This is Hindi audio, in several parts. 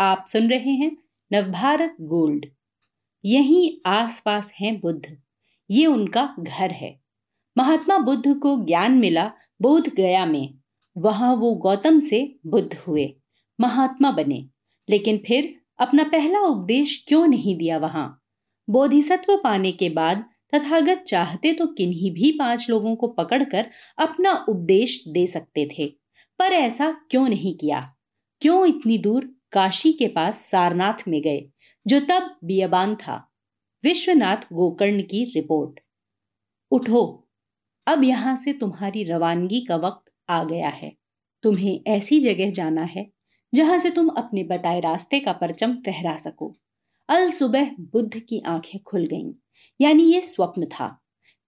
आप सुन रहे हैं नवभारत गोल्ड। यहीं आसपास हैं बुद्ध। ये उनका घर है। महात्मा बुद्ध को ज्ञान मिला बोध गया में। वहाँ वो गौतम से बुद्ध हुए। महात्मा बने। लेकिन फिर अपना पहला उपदेश क्यों नहीं दिया वहाँ? बोधिसत्व पाने के बाद तथागत चाहते तो किन्हीं भी पाँच लोगों को पकड़कर अपना उपदेश दे सकते थे। पर ऐसा क्यों नहीं किया? क्यों इतनी दूर काशी के पास सारनाथ में गए, जो तब बियबान था। विश्वनाथ गोकर्ण की रिपोर्ट। उठो, अब यहाँ से तुम्हारी रवानगी का वक्त आ गया है। तुम्हें ऐसी जगह जाना है, जहाँ से तुम अपने बताए रास्ते का परचम फहरा सको। अल सुबह बुद्ध की आँखें खुल गईं, यानी ये स्वप्न था।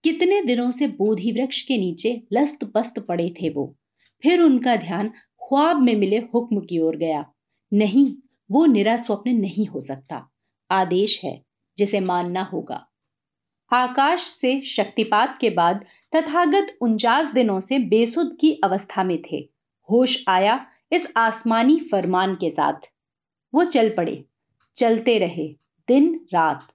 कितने दिनों से बोधि वृक्ष के नीचे लस्त पस्त पड़े थे वो। फिर उनका ध्यान ख्वाब में मिले हुक्म की ओर गया। नहीं, वो निरा स्वप्न नहीं हो सकता। आदेश है, जिसे मानना होगा। आकाश से शक्तिपात के बाद तथागत उनचास दिनों से बेसुध की अवस्था में थे। होश आया इस आसमानी फरमान के साथ। वो चल पड़े, चलते रहे, दिन, रात।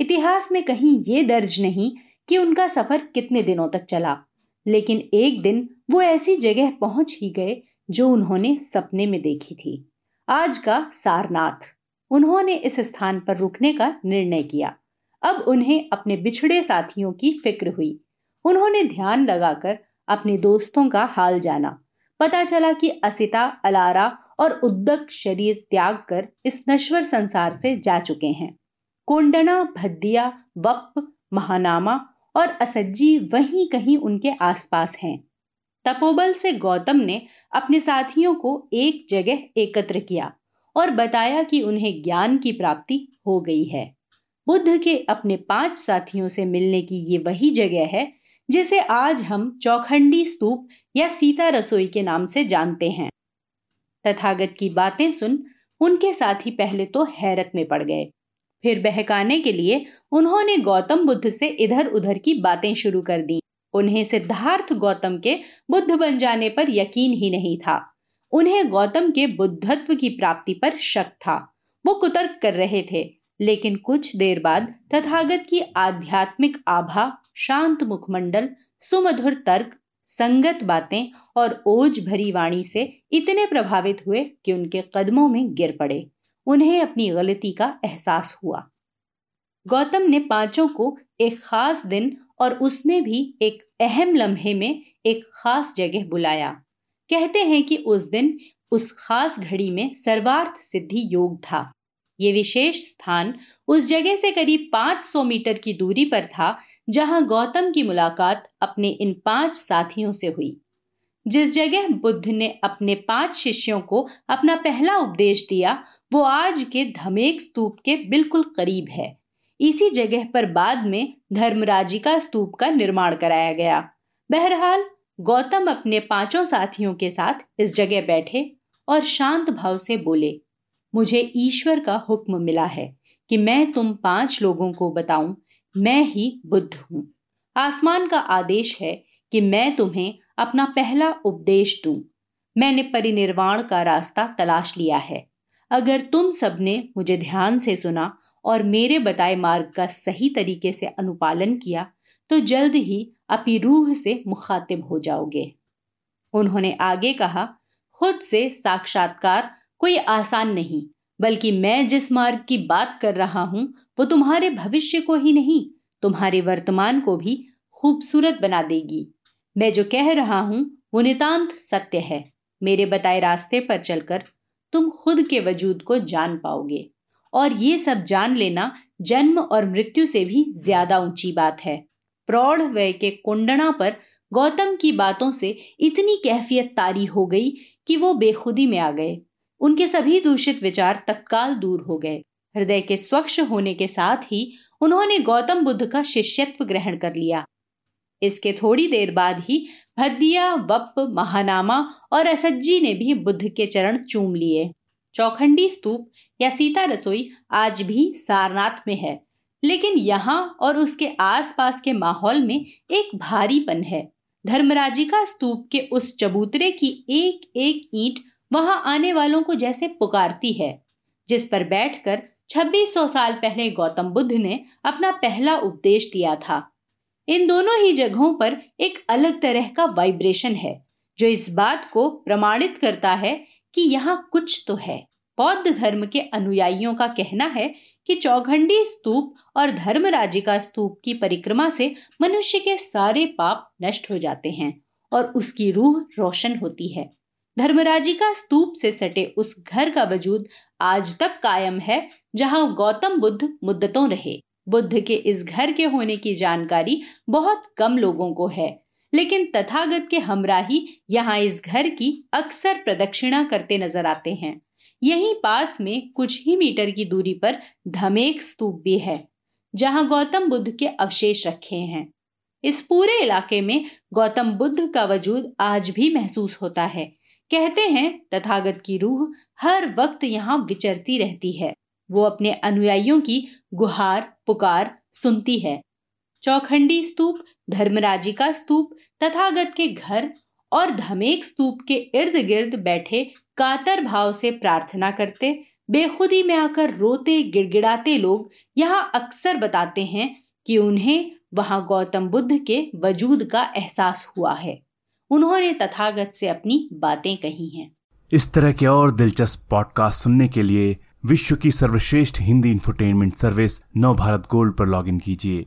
इतिहास में कहीं ये दर्ज नहीं कि उनका सफ़र कितने दिनों तक चला, लेकिन एक दिन वो ऐसी जगह पहुँच ही गए जो उन्होंने सपने में देखी थी। आज का सारनाथ। उन्होंने इस स्थान पर रुकने का निर्णय किया। अब उन्हें अपने बिछड़े साथियों की फ़िक्र हुई। उन्होंने ध्यान लगाकर अपने दोस्तों का हाल जाना। पता चला कि असिता, अलारा और उद्दक शरीर त्याग कर इस नश्वर संसार से जा चुके हैं। कोंडना भद्दिया वप महानामा और असज्जी वहीं कहीं उनके आसपास हैं। तपोबल से गौतम ने अपने साथियों को एक जगह एकत्र किया और बताया कि उन्हें ज्ञान की प्राप्ति हो गई है। बुद्ध के अपने पाँच साथियों से मिलने की ये वही जगह है, जिसे आज हम चौखंडी स्तूप या सीता रसोई के नाम से जानते हैं। तथागत की बातें सुन उनके साथी पहले तो हैरत में पड़ गए। फिर बहकाने के लिए उन्होंने गौतम बुद्ध से इधर उधर की बातें शुरू कर दी। उन्हें सिद्धार्थ गौतम के बुद्ध बन जाने पर यकीन ही नहीं था। उन्हें गौतम के बुद्धत्व की प्राप्ति पर शक था। वो कुतर्क कर रहे थे, लेकिन कुछ देर बाद तथागत की आध्यात्मिक आभा, शांत मुखमंडल, सुमधुर तर्क, संगत बातें और ओज भरी वाणी से इतने प्रभावित हुए कि उनके कदमों में गिर पड़े। उन्हें अपनी गलती का एहसास हुआ। गौतम ने पाँचों को एक खास दिन और उसमें भी एक अहम लम्हे में एक खास जगह बुलाया। कहते हैं कि उस दिन उस खास घड़ी में सर्वार्थ सिद्धि योग था। ये विशेष स्थान उस जगह से करीब 500 मीटर की दूरी पर था, जहाँ गौतम की मुलाकात अपने इन पाँच साथियों से हुई। जिस जगह बुद्ध ने अपने पाँच शिष्यों को अपना पहला उपदेश दिया, वो आज के धमेक स्तूप के बिल्कुल करीब है। इसी जगह पर बाद में धर्मराजिका स्तूप का निर्माण कराया गया। बहरहाल, गौतम अपने पाँचों साथियों के साथ इस जगह बैठे और शांत भाव से बोले, मुझे ईश्वर का हुक्म मिला है कि मैं तुम पाँच लोगों को बताऊँ, मैं ही बुद्ध हूँ। आसमान का आदेश है कि मैं तुम्हें अपना पहला उपदेश दूँ। मैंने परिनिर्वाण का रास्ता तलाश लिया है। अगर तुम सबने मुझे ध्यान से सुना और मेरे बताए मार्ग का सही तरीके से अनुपालन किया तो जल्द ही अपनी रूह से मुखातिब हो जाओगे। उन्होंने आगे कहा, खुद से साक्षात्कार कोई आसान नहीं, बल्कि मैं जिस मार्ग की बात कर रहा हूँ, वो तुम्हारे भविष्य को ही नहीं, तुम्हारे वर्तमान को भी खूबसूरत बना देगी। मैं जो कह रहा हूँ, वो नितांत सत्य है। मेरे बताए रास्ते पर चलकर तुम खुद के वजूद को जान पाओगे। और ये सब जान लेना जन्म और मृत्यु से भी ज़्यादा ऊँची बात है। प्रौढ़ वय के कुंडना पर गौतम की बातों से इतनी कैफियत तारी हो गई कि वो बेखुदी में आ गए। उनके सभी दूषित विचार तत्काल दूर हो गए। हृदय के स्वच्छ होने के साथ ही उन्होंने गौतम बुद्ध का शिष्यत्व ग्रहण कर लिया। इसके थोड़ी देर बाद ही भद्दिया वप महानामा और असज्जी ने भी बुद्ध के चरण चूम लिए। चौखंडी स्तूप या सीता रसोई आज भी सारनाथ में है। लेकिन यहाँ और उसके आसपास के माहौल में एक भारीपन है। धर्मराजिका स्तूप के उस चबूतरे की एक एक ईंट वहाँ आने वालों को जैसे पुकारती है, जिस पर बैठकर 2600 साल पहले गौतम बुद्ध ने अपना पहला उपदेश दिया था। इन दोनों ही जगहों पर एक अलग तरह का वाइब्रेशन है, जो इस बात को प्रमाणित करता है कि यहाँ कुछ तो है। बौद्ध धर्म के अनुयायियों का कहना है कि चौखंडी स्तूप और धर्मराजिका स्तूप की परिक्रमा से मनुष्य के सारे पाप नष्ट हो जाते हैं और उसकी रूह रोशन होती है। धर्मराजिका स्तूप से सटे उस घर का वजूद आज तक कायम है, जहाँ गौतम बुद्ध मुद्दतों रहे। बुद्ध के इस घर के होने की जानकारी बहुत कम लोगों को है। लेकिन तथागत के हमराही यहाँ इस घर की अक्सर प्रदक्षिणा करते नज़र आते हैं। यहीं पास में कुछ ही मीटर की दूरी पर धमेक स्तूप भी है, जहाँ गौतम बुद्ध के अवशेष रखे हैं। इस पूरे इलाके में गौतम बुद्ध का वजूद आज भी महसूस होता है। कहते हैं, तथागत की रूह हर वक्त यहाँ विचरती रहती है। वो अपने अनुयायियों की गुहार, पुकार सुनती है। चौखंडी स्तूप धर्मराजिका स्तूप तथागत के घर और धमेक स्तूप के इर्द गिर्द बैठे कातर भाव से प्रार्थना करते, बेखुदी में आकर रोते, गिड़गिड़ाते लोग यहाँ अक्सर बताते हैं कि उन्हें वहाँ गौतम बुद्ध के वजूद का एहसास हुआ है। उन्होंने तथागत से अपनी बातें कही हैं। इस तरह के और दिलचस्प पॉडकास्ट सुनने के लिए विश्व की सर्वश्रेष्ठ Hindi infotainment service Nav Bharat gold पर लॉगिन कीजिए।